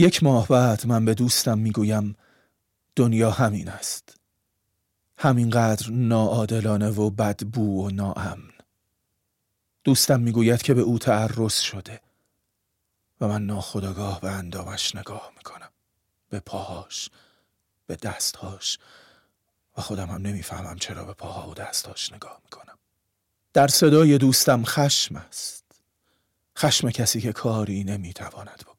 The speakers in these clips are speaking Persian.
یک ماه بعد من به دوستم می‌گویم دنیا همین است. همینقدر ناعادلانه و بدبو و ناامن. دوستم می‌گوید که به او تعرض شده و من ناخداگاه به اندامش نگاه می‌کنم. به پاهاش به دستهاش و خودم هم نمی‌فهمم چرا به پاها و دستهاش نگاه می‌کنم. در صدای دوستم خشم است. خشم کسی که کاری نمی‌تواند بکند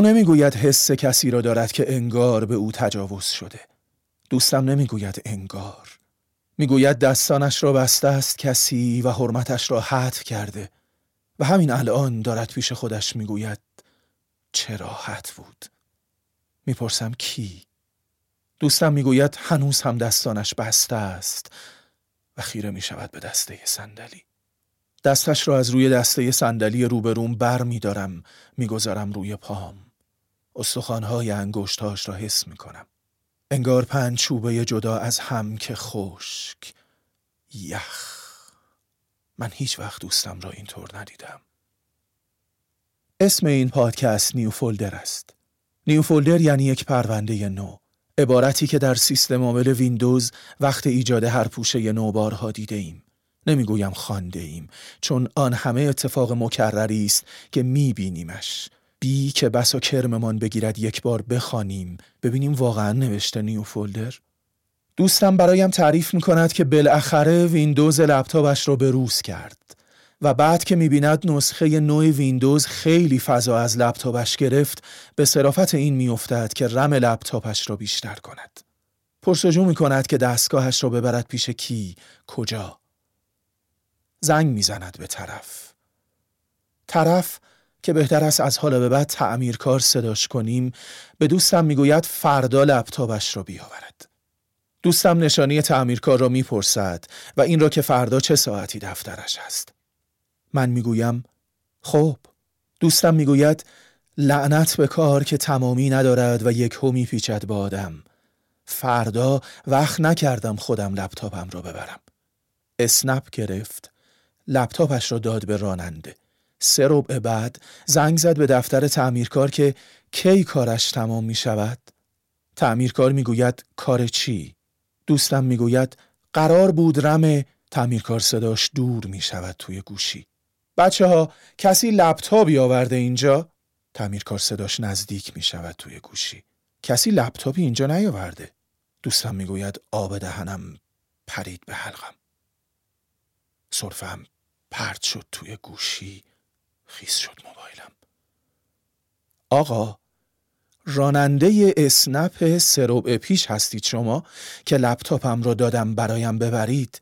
او نمی‌گوید حس کسی را دارد که انگار به او تجاوز شده. دوستم نمی‌گوید انگار. می‌گوید دستانش را بسته است کسی و حرمتش را حت کرده. و همین الان دارد پیش خودش می‌گوید چرا حت بود. می‌پرسم کی؟ دوستم می‌گوید هنوز هم دستانش بسته است و خیره می شود به دسته صندلی. دستش را از روی دسته صندلی روبروم بر می دارم می‌گذارم روی پام. استخوانهای انگشتهاش را حس می کنم انگار پنج چوبه جدا از هم که خشک. یخ. من هیچ وقت دوستم را اینطور ندیدم. اسم این پادکست نیو فولدر است. نیو فولدر یعنی یک پرونده نو. عبارتی که در سیستم عامل ویندوز وقت ایجاد هر پوشه نو بارها دیده ایم. نمی‌گویم خوانده ایم چون آن همه اتفاق مکرری است که میبینیمش. بی که بس و کرممان بگیرد یک بار بخوانیم. ببینیم واقعا نوشته New Folder دوستم برایم تعریف می کند که بالاخره ویندوز لپتاپش را به روز کرد و بعد که می‌بیند نسخه نوی ویندوز خیلی فضا از لپتاپش گرفت به صرافت این میافتد که رم لپتاپش را بیشتر کند. پرسجو می کند که دستگاهش را ببرد پیش کی کجا. زنگ می‌زند به طرف. طرف که بهتر است از حالا به بعد تعمیرکار صداش کنیم به دوستم می‌گوید فردا لپتاپش را بیاورد. دوستم نشانی تعمیرکار را می‌پرسد و این را که فردا چه ساعتی دفترش است. من می‌گویم خب. دوستم می‌گوید لعنت به کار که تمامی ندارد و یک همی پیچد با آدم. فردا وقت نکردم خودم لپتاپم را ببرم. اسنپ گرفت. لپتاپش را داد به راننده. سه ربع بعد زنگ زد به دفتر تعمیرکار که کی کارش تمام می شود تعمیرکار می‌گوید کار چی؟ دوستم می‌گوید قرار بود رم تعمیرکار صداش دور می شود توی گوشی. بچه ها کسی لپتاپی آورده اینجا؟ تعمیرکار صداش نزدیک می شود توی گوشی. کسی لپتاپی اینجا نیاورده. دوستم می‌گوید آب دهنم پرید به حلقم. صرفم پرت شد توی گوشی. خیس شد موبایلم. آقا راننده اسنپ سروب پیش هستید شما که لپتاپم را دادم برایم ببرید.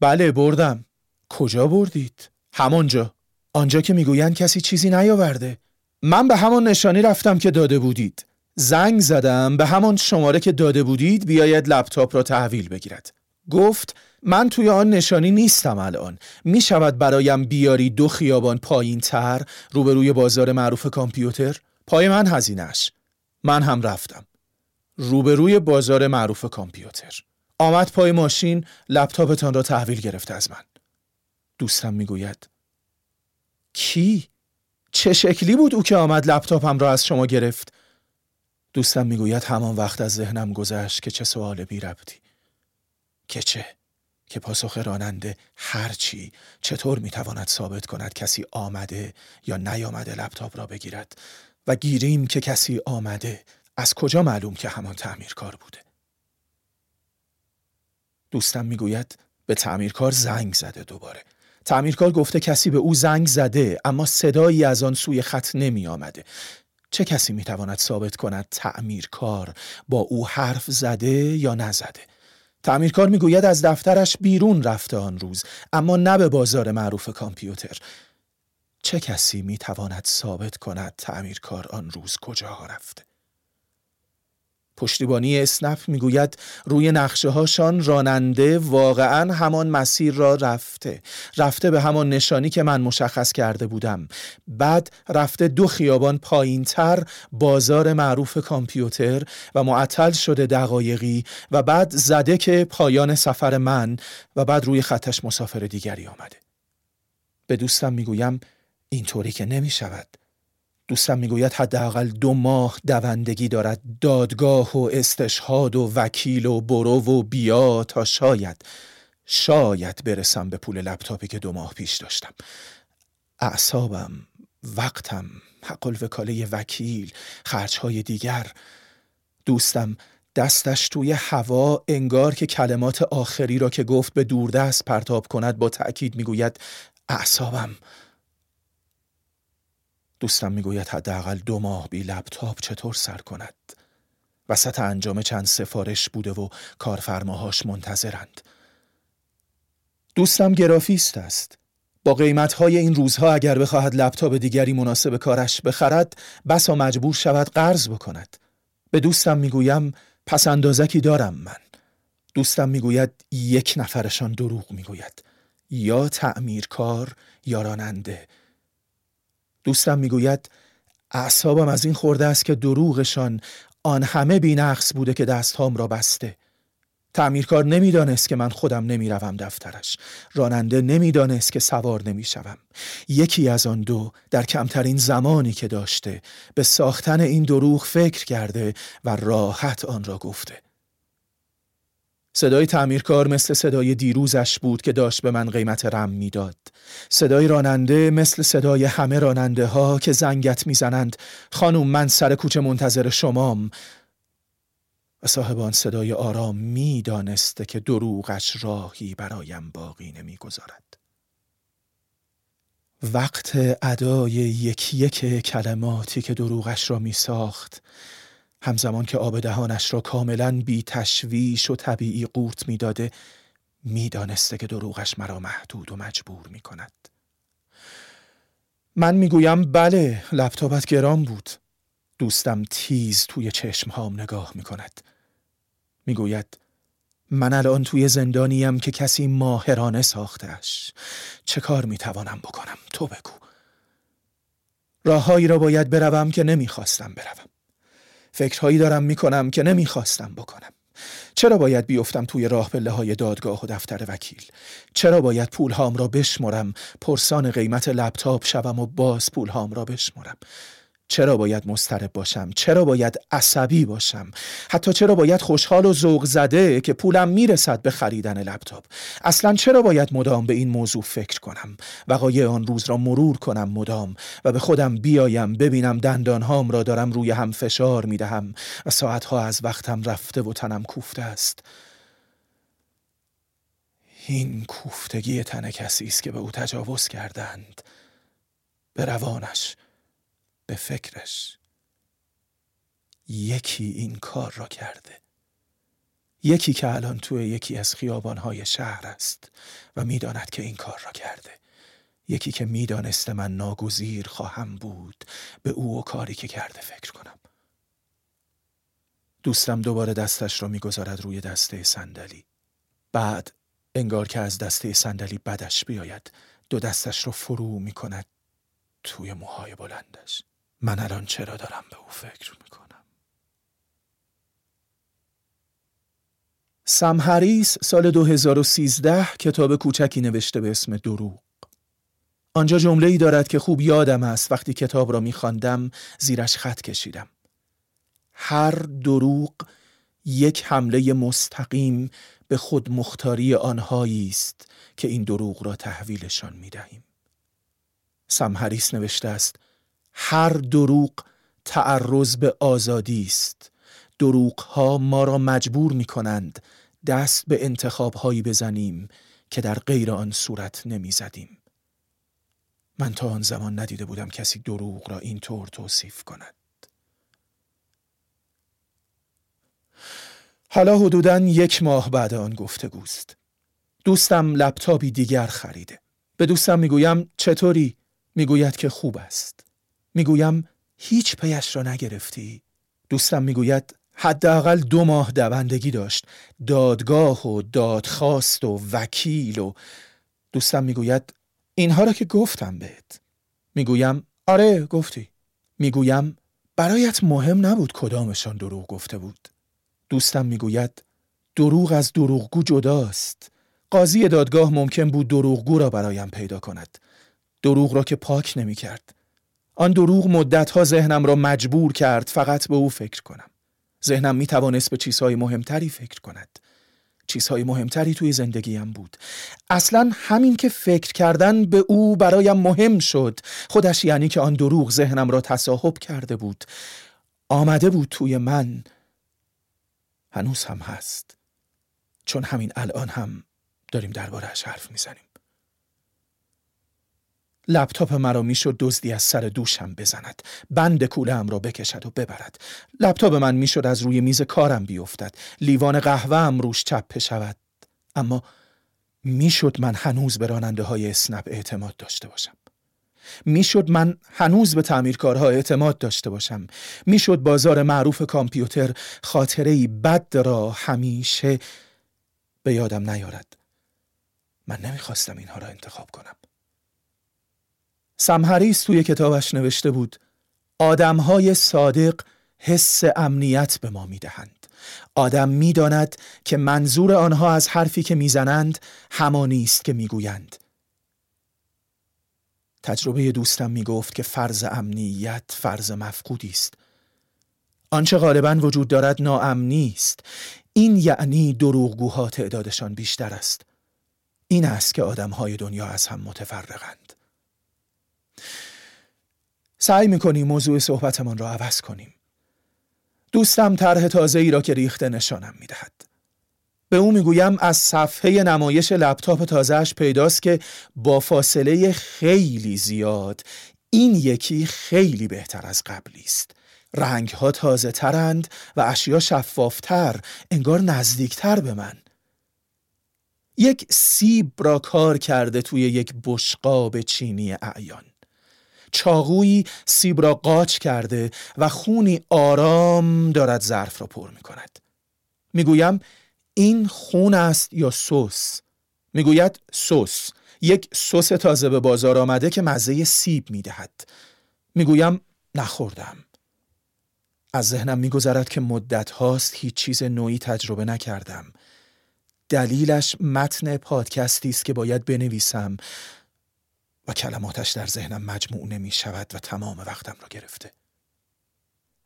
بله بردم. کجا بردید؟ همانجا آنجا که می‌گویند کسی چیزی نیاورده. من به همان نشانی رفتم که داده بودید. زنگ زدم به همان شماره که داده بودید بیاید لپتاپ را تحویل بگیرد. گفت من توی آن نشانی نیستم الان. می شود برایم بیاری دو خیابان پایین تر روبروی بازار معروف کامپیوتر؟ پای من هزینش من هم رفتم. روبروی بازار معروف کامپیوتر. آمد پای ماشین لپتاپتان را تحویل گرفته از من. دوستم می‌گوید کی؟ چه شکلی بود او که آمد لپتاپم را از شما گرفت؟ دوستم می‌گوید همان وقت از ذهنم گذشت که چه سوال بی ربطی که چه؟ که پاسخ راننده هرچی چطور می‌تواند ثابت کند کسی آمده یا نیامده لپتاپ را بگیرد و گیریم که کسی آمده از کجا معلوم که همان تعمیرکار بوده. دوستم می‌گوید به تعمیرکار زنگ زده دوباره. تعمیرکار گفته کسی به او زنگ زده اما صدایی از آن سوی خط نمی آمده چه کسی می تواند ثابت کند تعمیرکار با او حرف زده یا نزده؟ تعمیرکار می‌گوید از دفترش بیرون رفته آن روز اما نه به بازار معروف کامپیوتر. چه کسی می تواند ثابت کند تعمیرکار آن روز کجا رفته؟ پشتیبانی اسنپ می‌گوید روی نقشه هاشان راننده واقعا همان مسیر را رفته. رفته به همان نشانی که من مشخص کرده بودم. بعد رفته دو خیابان پایین تر بازار معروف کامپیوتر و معطل شده دقایقی و بعد زده که پایان سفر من و بعد روی خطش مسافر دیگری آمده. به دوستم می‌گویم اینطوری که نمی شود دوستم می‌گوید حداقل دو ماه دوندگی دارد. دادگاه و استشهاد و وکیل و برو و بیا تا شاید شاید برسم به پول لپتاپی که دو ماه پیش داشتم. اعصابم وقتم حق الوکاله وکیل خرچهای دیگر. دوستم دستش توی هوا انگار که کلمات آخری را که گفت به دوردست پرتاب کند با تأکید می‌گوید اعصابم دوستم می‌گوید حداقل دو ماه بی لپتاپ چطور سر کند؟ وسط انجام چند سفارش بوده و کارفرماهاش منتظرند. دوستم گرافیست است. با قیمتهای این روزها اگر بخواهد لپتاپ دیگری مناسب کارش بخرد بسا مجبور شود قرض بکند. به دوستم می‌گویم پس اندازکی دارم من. دوستم می‌گوید یک نفرشان دروغ می‌گوید. یا تعمیرکار یا راننده. دوستم می‌گوید اعصابم از این خورده است که دروغشان آن همه بینقص بوده که دستهام را بسته. تعمیرکار نمی‌دانست که من خودم نمی‌روم دفترش. راننده نمی‌دانست که سوار نمی‌شوم. یکی از آن دو در کمترین زمانی که داشته به ساختن این دروغ فکر کرده و راحت آن را گفته. صدای تعمیرکار مثل صدای دیروزش بود که داشت به من قیمت رم می‌داد. صدای راننده مثل صدای همه راننده ها که زنگت می‌زنند خانوم من سر کوچه منتظر شمام و صاحب آن صدای آرام می‌دانسته که دروغش راهی برایم باقی نمی‌گذارد. وقت ادای یکی یک کلماتی که دروغش را می ساخت همزمان که آب دهانش را کاملا بی تشویش و طبیعی قورت می‌داده می‌دانسته که دروغش مرا محدود و مجبور می کند. من می‌گویم بله لپتاپت گران بود. دوستم تیز توی چشمهام نگاه می کند می‌گوید من الان توی زندانیم که کسی ماهرانه ساختش چه کار می‌توانم بکنم؟ تو بگو. راههایی را باید بروم که نمی‌خواستم بروم. فکرهایی دارم می‌کنم که نمی‌خواستم بکنم. چرا باید بیفتم توی راه پله های دادگاه و دفتر وکیل؟ چرا باید پولهام را بشمرم؟ پرسان قیمت لپتاپ شوم و باز پولهام را بشمرم. چرا باید مسترب باشم؟ چرا باید عصبی باشم؟ حتی چرا باید خوشحال و ذوق زده که پولم می‌رسد به خریدن لپتاپ؟ اصلا چرا باید مدام به این موضوع فکر کنم؟ وقایع آن روز را مرور کنم مدام و به خودم بیایم ببینم دندانهام را دارم روی هم فشار می‌دهم و ساعتها از وقتم رفته و تنم کوفته است. این کوفتگی تن کسی است که به او تجاوز کردند. به روانش. به فکرش. یکی این کار را کرده. یکی که الان توی یکی از خیابانهای شهر است و می‌داند که این کار را کرده. یکی که می‌دانسته من ناگزیر خواهم بود به او و کاری که کرده فکر کنم. دوستم دوباره دستش را می‌گذارد روی دسته صندلی. بعد انگار که از دسته صندلی بدش بیاید دو دستش را فرو می کند توی موهای بلندش. من الان چرا دارم به او فکر می‌کنم؟ سم هریس سال 2013 کتاب کوچکی نوشته به اسم دروغ. آنجا جمله ای دارد که خوب یادم است وقتی کتاب را میخواندم زیرش خط کشیدم. هر دروغ یک حمله مستقیم به خود مختاری آنهایی است که این دروغ را تحویلشان می‌دهیم. سم هریس نوشته است هر دروغ تعرض به آزادی است دروغ ها ما را مجبور می کنند دست به انتخاب هایی بزنیم که در غیر آن صورت نمی زدیم. من تا آن زمان ندیده بودم کسی دروغ را اینطور توصیف کند. حالا حدودا یک ماه بعد آن گفتگوست. دوستم لپتاپی دیگر خریده. به دوستم می‌گویم چطوری؟ می‌گوید که خوب است. می‌گویم هیچ پیش را نگرفتی. دوستم می‌گوید حداقل دو ماه دوندگی داشت. دادگاه و دادخواست و وکیل و دوستم می‌گوید اینها را که گفتم بهت. می‌گویم آره گفتی. می‌گویم برایت مهم نبود کدامشان دروغ گفته بود. دوستم می‌گوید دروغ از دروغگو جداست. قاضی دادگاه ممکن بود دروغگو را برایم پیدا کند. دروغ را که پاک نمی کرد آن دروغ مدتها ذهنم را مجبور کرد فقط به او فکر کنم. ذهنم می توانست به چیزهای مهمتری فکر کند. چیزهای مهمتری توی زندگیم بود. اصلا همین که فکر کردن به او برایم مهم شد. خودش یعنی که آن دروغ ذهنم را تصاحب کرده بود. آمده بود توی من. هنوز هم هست. چون همین الان هم داریم دربارهش حرف می‌زنیم. لپتاپ مرا می‌شد دزدی از سر دوشم بزند. بند کوله را بکشد و ببرد. لپتاپ من می‌شد از روی میز کارم بیفتد. لیوان قهوه هم روش چپ شود. اما می‌شد من هنوز به راننده های اسنپ اعتماد داشته باشم. می‌شد من هنوز به تعمیرکارها اعتماد داشته باشم. می‌شد بازار معروف کامپیوتر خاطره بد را همیشه به یادم نیارد. من نمی‌خواستم اینها را انتخاب کنم. سمهریس توی کتابش نوشته بود آدمهای صادق حس امنیت به ما می‌دهند. آدم می‌داند که منظور آنها از حرفی که می‌زنند همانی است که می‌گویند. تجربه دوستم می‌گفت که فرض امنیت فرض مفقودی است. آنچه غالبا وجود دارد ناامنی است این یعنی دروغگوها تعدادشان بیشتر است. این است که آدمهای دنیا از هم متفرقند. سعی می‌کنیم موضوع صحبتمان را عوض کنیم. دوستم طرح تازه ای را که ریخته نشانم می‌دهد. به او می‌گویم از صفحه نمایش لپتاپ تازهش پیداست که با فاصله خیلی زیاد این یکی خیلی بهتر از قبلی است. رنگ ها تازه ترند و اشیا شفافتر انگار نزدیکتر به من. یک سیب را کار کرده توی یک بشقاب چینی اعیان. چاقویی سیب را قاچ کرده و خونی آرام دارد ظرف را پر می کند. می‌گویم این خون است یا سس؟ می‌گوید سس. یک سس تازه به بازار آمده که مزه سیب می‌دهد. می‌گویم نخوردم. از ذهنم میگذرد که مدت هاست هیچ چیز نوعی تجربه نکردم. دلیلش متن پادکستی است که باید بنویسم. و کلماتش در ذهنم مجموع نمی شود و تمام وقتم را گرفته.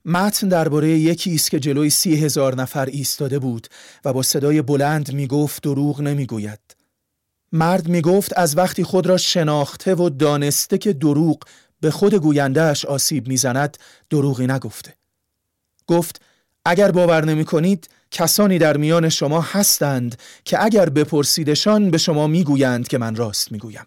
متن درباره یکی است که جلوی سی هزار نفر ایستاده بود و با صدای بلند می گفت دروغ نمی گوید. مرد می گفت از وقتی خود را شناخته و دانسته که دروغ به خود گویندهش آسیب می‌زند دروغی نگفته. گفت اگر باور نمی کنید کسانی در میان شما هستند که اگر بپرسیدشان به شما می‌گویند که من راست می‌گویم.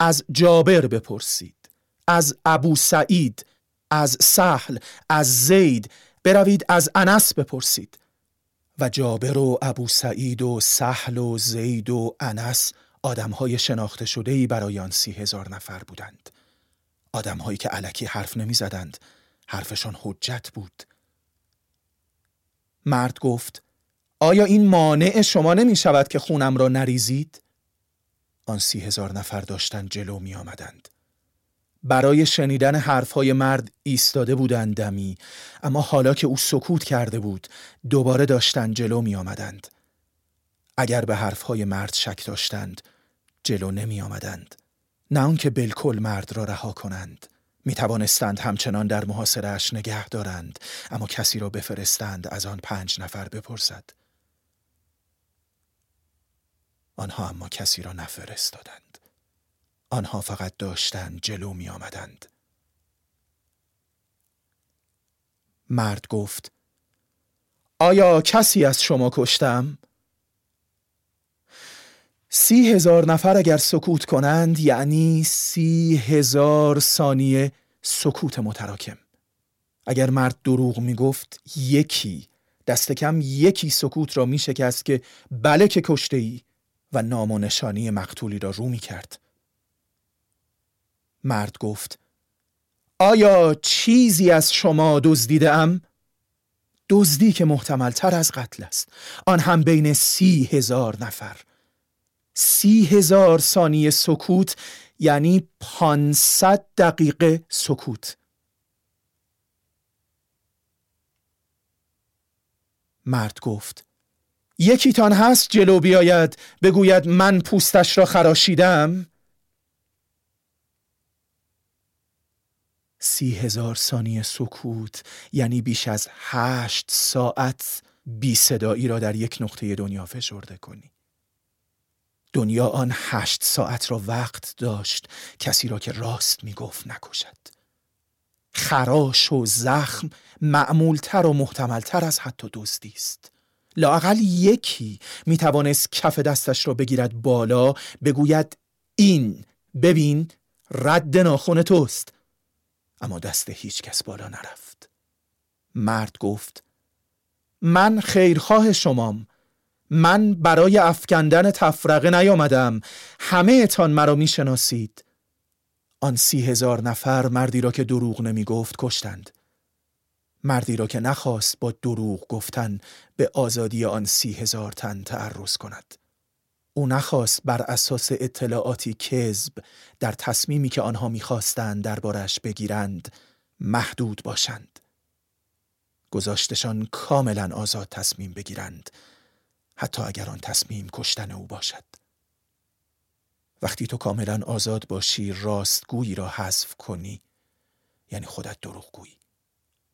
از جابر بپرسید از ابو سعید از سهل از زید بروید از انس بپرسید. و جابر و ابو سعید و سهل و زید و انس آدمهای شناخته شده ای برای آن سی هزار نفر بودند. آدمهایی که علکی حرف نمی زدند حرفشان حجت بود. مرد گفت آیا این مانع شما نمی شود که خونم را نریزید؟ آن سی هزار نفر داشتند جلو می آمدند. برای شنیدن حرفهای مرد ایستاده بودند دمی اما حالا که او سکوت کرده بود دوباره داشتند جلو می آمدند. اگر به حرفهای مرد شک داشتند جلو نمی آمدند. نه آنکه بالکل مرد را رها کنند می توانستند همچنان در محاصرهاش نگه دارند اما کسی را بفرستند از آن پنج نفر بپرسد آنها اما کسی را نفرستادند. آنها فقط داشتند جلو می آمدند مرد گفت آیا کسی از شما کشتم؟ سی هزار نفر اگر سکوت کنند یعنی سی هزار ثانیه سکوت متراکم. اگر مرد دروغ می گفت یکی دست کم یکی سکوت را می شکست که بله که کشته ای و نام و نشانی مقتولی را رو می کرد. مرد گفت آیا چیزی از شما دزدیده ام؟ دزدی که محتمل تر از قتل است آن هم بین سی هزار نفر سی هزار ثانیه سکوت یعنی پانصد دقیقه سکوت مرد گفت یکیتان هست جلو بیاید بگوید من پوستش را خراشیدم. سی هزار ثانیه سکوت یعنی بیش از هشت ساعت بی صدایی را در یک نقطه دنیا فشرده کنی. دنیا آن هشت ساعت را وقت داشت کسی را که راست می گفت نکشد. خراش و زخم معمولتر و محتملتر از حتی دزدی است. لاقل یکی می توانست کف دستش را بگیرد بالا بگوید این ببین رد ناخون توست. اما دست هیچ کس بالا نرفت. مرد گفت من خیرخواه شمام. من برای افکندن تفرقه نیامدم. همه اتان مرا می‌شناسید. آن سی هزار نفر مردی را که دروغ نمی گفت کشتند. مردی را که نخواست با دروغ گفتن به آزادی آن سی هزار تن تعرض کند. او نخواست بر اساس اطلاعاتی کذب در تصمیمی که آنها می‌خواستند دربارش بگیرند محدود باشند. گذاشتشان کاملا آزاد تصمیم بگیرند حتی اگر آن تصمیم کشتن او باشد. وقتی تو کاملا آزاد باشی راستگویی را حذف کنی یعنی خودت دروغگویی.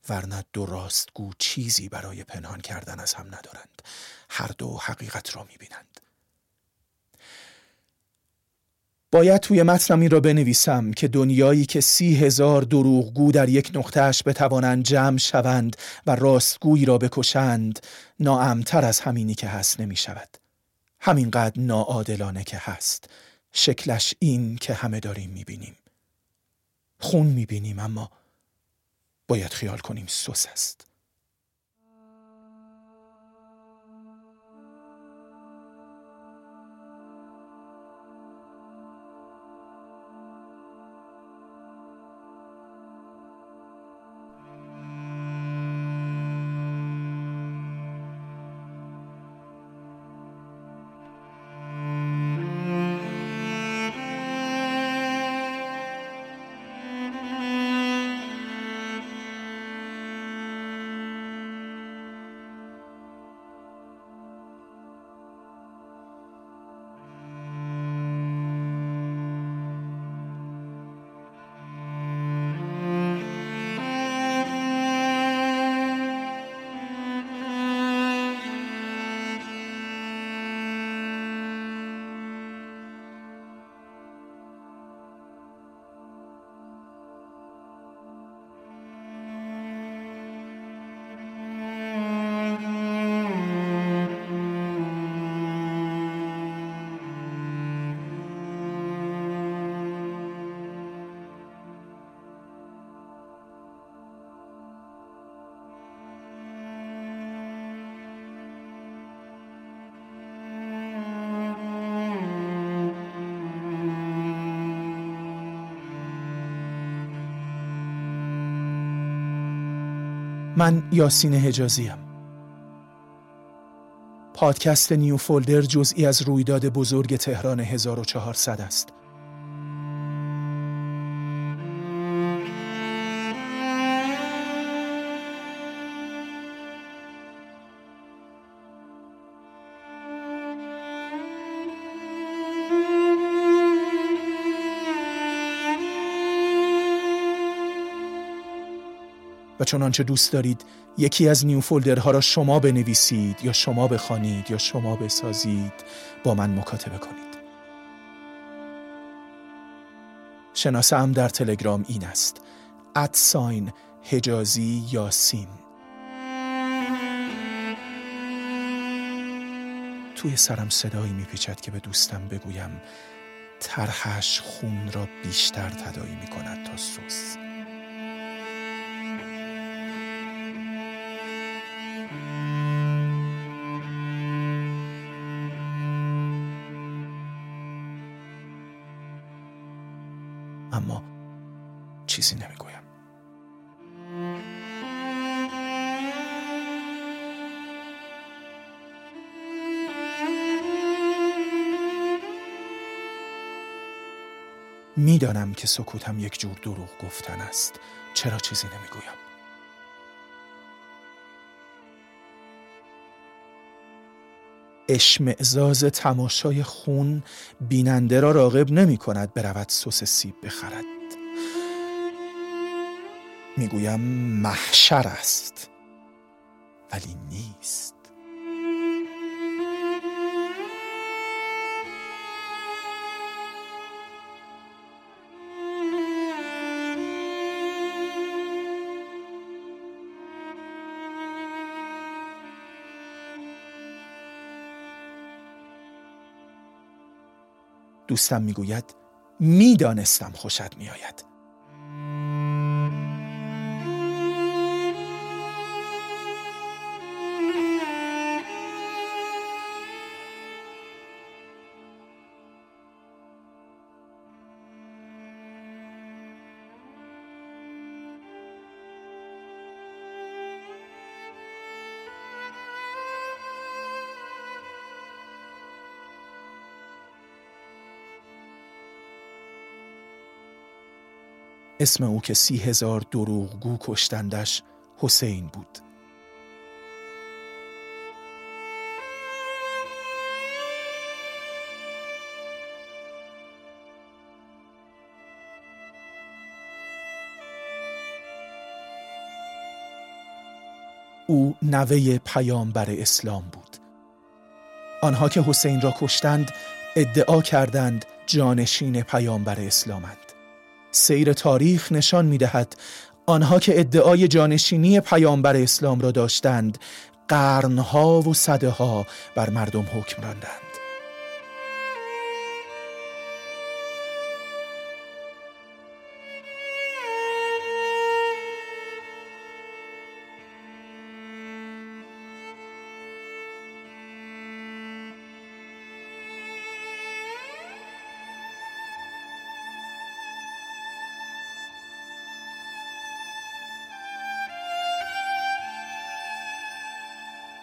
ورنه دو راستگو چیزی برای پنهان کردن از هم ندارند هر دو حقیقت را می‌بینند باید توی متنم این را بنویسم که دنیایی که سی هزار دروغگو در یک نقطهش بتوانند جمع شوند و راستگویی را بکشند ناامتر از همینی که هست نمی شود. همینقدر ناعادلانه که هست. شکلش این که همه داریم می بینیم. خون می بینیم اما باید خیال کنیم سس است. من یاسین حجازیم. پادکست نیو فولدر جزئی از رویداد بزرگ تهران 1400 است. و چنانچه دوست دارید یکی از نیو فولدرها را شما بنویسید یا شما بخوانید یا شما بسازید با من مکاتبه کنید. شناسم در تلگرام این است. ادساین هجازی یاسین. توی سرم صدایی میپیچد که به دوستم بگویم طرحش خون را بیشتر تدایی می‌کند تا سوس چیزی نمی‌گویم. می‌دانم که سکوتم یک جور دروغ گفتن است. چرا چیزی نمی‌گویم؟ اشمعزاز تماشای خون بیننده را راغب نمی کند برود سس سیب بخرد. می‌گویم محشر است ولی نیست. دوستم می‌گوید می‌دانستم خوشت میآید. اسم او که سی هزار دروغگو کشتندش حسین بود. او نوه پیامبر اسلام بود. آنها که حسین را کشتند ادعا کردند جانشین پیامبر اسلامند. سیر تاریخ نشان می دهد آنها که ادعای جانشینی پیامبر اسلام را داشتند قرنها و صده ها بر مردم حکم راندند.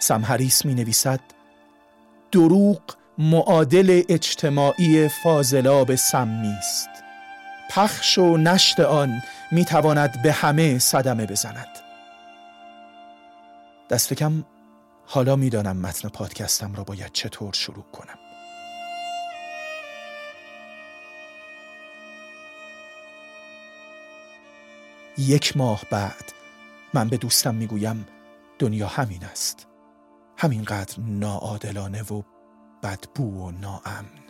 سمهریس می نویسد دروغ معادل اجتماعی فاضلاب سمی است. پخش و نشت آن می تواند به همه صدمه بزند. دست کم حالا می‌دانم متن پادکستم را باید چطور شروع کنم. یک ماه بعد من به دوستم می‌گویم دنیا همین است. همینقدر ناعادلانه و بدبو و ناامن.